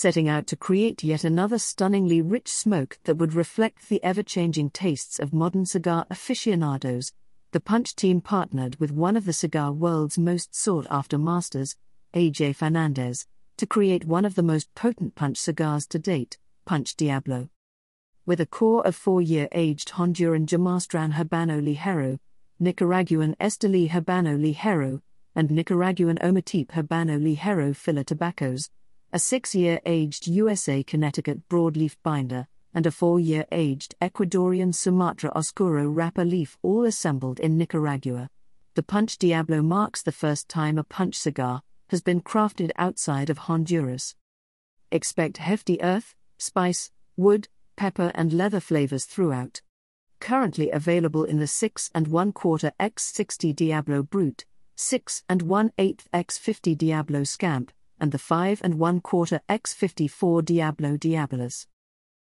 setting out to create yet another stunningly rich smoke that would reflect the ever changing tastes of modern cigar aficionados. The Punch team partnered with one of the cigar world's most sought after masters, AJ Fernandez, to create one of the most potent punch cigars to date, Punch Diablo. With a core of four year aged Honduran Jamastran Habano Ligero, Nicaraguan Esteli Habano Ligero, and Nicaraguan Ometepe Habano Ligero filler tobaccos, a six year aged USA Connecticut broadleaf binder, and a four year aged Ecuadorian Sumatra Oscuro wrapper leaf all assembled in Nicaragua. The Punch Diablo marks the first time a punch cigar has been crafted outside of Honduras. Expect hefty earth, spice, wood, pepper, and leather flavors throughout. Currently available in the 6 and 1 quarter X60 Diablo Brut, 6 and 1 8 X50 Diablo Scamp, and the 5 and 1 quarter X54 Diablo Diabolus.